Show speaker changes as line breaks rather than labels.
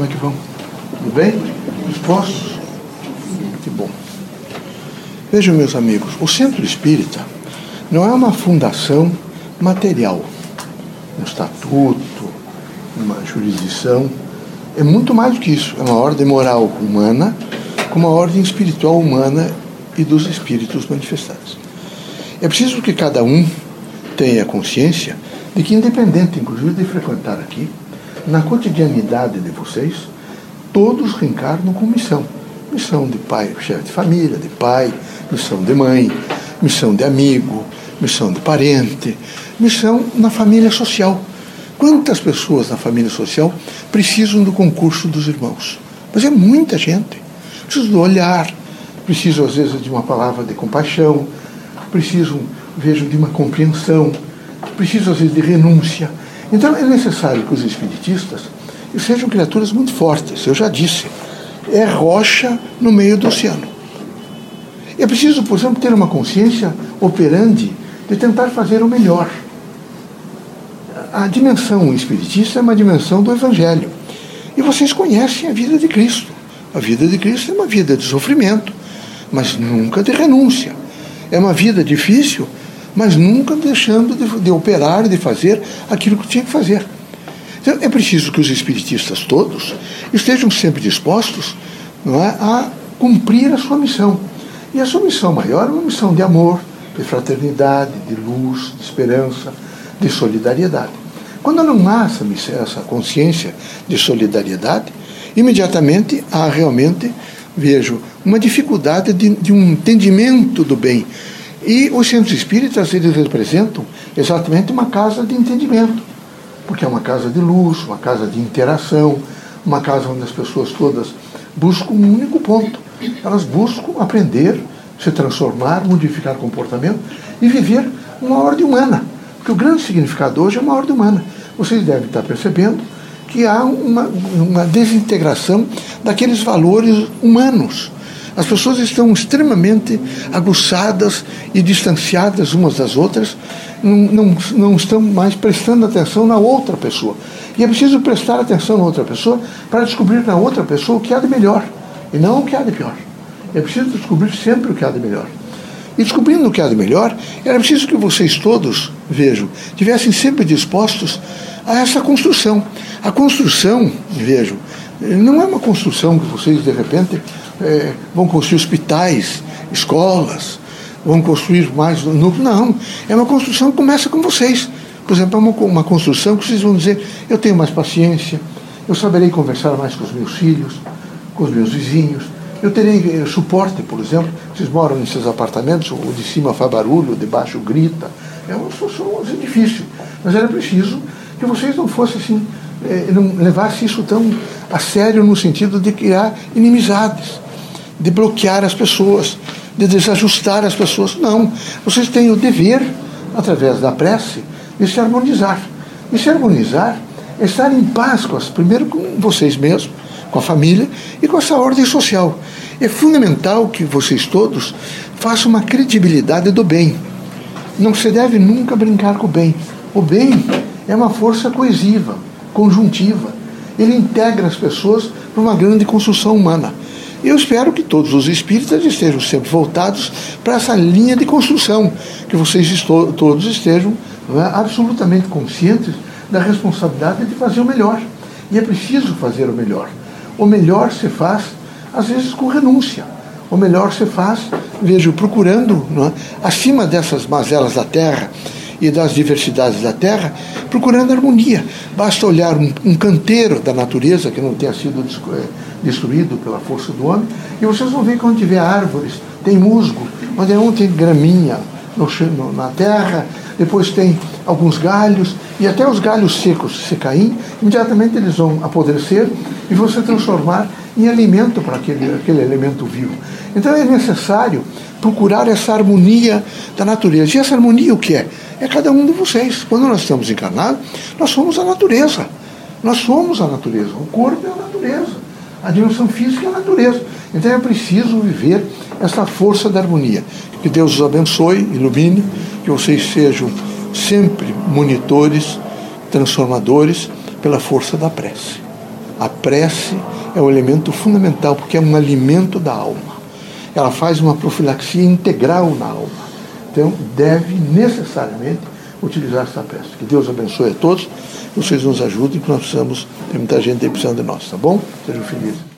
Como é que vão? Tudo bem? Dispostos? Que bom. Vejam, meus amigos, o centro espírita não é uma fundação material, um estatuto, uma jurisdição. É muito mais do que isso. É uma ordem moral humana com uma ordem espiritual humana e dos espíritos manifestados. É preciso que cada um tenha consciência de que, independente, inclusive, de frequentar aqui, na cotidianidade de vocês, todos reencarnam com missão. Missão de pai, chefe de família, de pai, missão de mãe, missão de amigo, missão de parente, missão na família social. Quantas pessoas na família social precisam do concurso dos irmãos? Mas é muita gente. Precisam do olhar, precisam às vezes de uma palavra de compaixão, precisam, vejo, de uma compreensão, precisam às vezes de renúncia. Então é necessário que os espiritistas sejam criaturas muito fortes, eu já disse. É rocha no meio do oceano. É preciso, por exemplo, ter uma consciência operante de tentar fazer o melhor. A dimensão espiritista é uma dimensão do Evangelho. E vocês conhecem a vida de Cristo. A vida de Cristo é uma vida de sofrimento, mas nunca de renúncia. É uma vida difícil, mas nunca deixando de, de operar e de fazer aquilo que tinha que fazer. Então, é preciso que os espiritistas todos estejam sempre dispostos é, a cumprir a sua missão. E a sua missão maior é uma missão de amor, de fraternidade, de luz, de esperança, de solidariedade. Quando não há essa, essa consciência de solidariedade, imediatamente há realmente, vejo, uma dificuldade de, de um entendimento do bem. E os centros espíritas, eles representam exatamente uma casa de entendimento, porque é uma casa de luz, uma casa de interação, uma casa onde as pessoas todas buscam um único ponto. Elas buscam aprender, se transformar, modificar comportamento e viver uma ordem humana. Porque o grande significado hoje é uma ordem humana. Vocês devem estar percebendo que há uma, uma desintegração daqueles valores humanos as pessoas estão extremamente aguçadas e distanciadas umas das outras, não, não, não estão mais prestando atenção na outra pessoa. E é preciso prestar atenção na outra pessoa para descobrir na outra pessoa o que há de melhor e não o que há de pior. É preciso descobrir sempre o que há de melhor. E descobrindo o que há de melhor, era preciso que vocês todos, vejam, tivessem sempre dispostos a essa construção. A construção, vejam, não é uma construção que vocês, de repente, é, vão construir hospitais, escolas, vão construir mais núcleos. Não, é uma construção que começa com vocês. Por exemplo, é uma, uma construção que vocês vão dizer: eu tenho mais paciência, eu saberei conversar mais com os meus filhos, com os meus vizinhos, eu terei eh, suporte, por exemplo, vocês moram nesses apartamentos, o de cima faz barulho, o de baixo grita. É uma situação difícil. Mas era preciso que vocês não fossem assim, eh, não levassem isso tão a sério no sentido de criar inimizades de bloquear as pessoas, de desajustar as pessoas. Não. Vocês têm o dever, através da prece, de se harmonizar. E se harmonizar é estar em paz com as, primeiro com vocês mesmos, com a família e com essa ordem social. É fundamental que vocês todos façam uma credibilidade do bem. Não se deve nunca brincar com o bem. O bem é uma força coesiva, conjuntiva. Ele integra as pessoas para uma grande construção humana. Eu espero que todos os espíritas estejam sempre voltados para essa linha de construção, que vocês todos estejam é, absolutamente conscientes da responsabilidade de fazer o melhor. E é preciso fazer o melhor. O melhor se faz, às vezes, com renúncia. O melhor se faz, vejo, procurando, é, acima dessas mazelas da terra e das diversidades da terra, procurando harmonia. Basta olhar um, um canteiro da natureza que não tenha sido é, destruído pela força do homem, e vocês vão ver que onde tiver árvores, tem musgo, onde é um tem graminha no, no, na terra, depois tem alguns galhos, e até os galhos secos se caírem, imediatamente eles vão apodrecer e se transformar em alimento para aquele, aquele elemento vivo. Então é necessário procurar essa harmonia da natureza. E essa harmonia o que é? É cada um de vocês. Quando nós estamos encarnados, nós somos a natureza. Nós somos a natureza. O corpo é a natureza. A dimensão física é a natureza. Então é preciso viver essa força da harmonia. Que Deus os abençoe, ilumine, que vocês sejam sempre monitores, transformadores pela força da prece. A prece é um elemento fundamental, porque é um alimento da alma. Ela faz uma profilaxia integral na alma. Então, deve necessariamente utilizar essa prece. Que Deus abençoe a todos, vocês nos ajudem, que nós precisamos, tem muita gente aí precisando de nós, tá bom? Sejam felizes.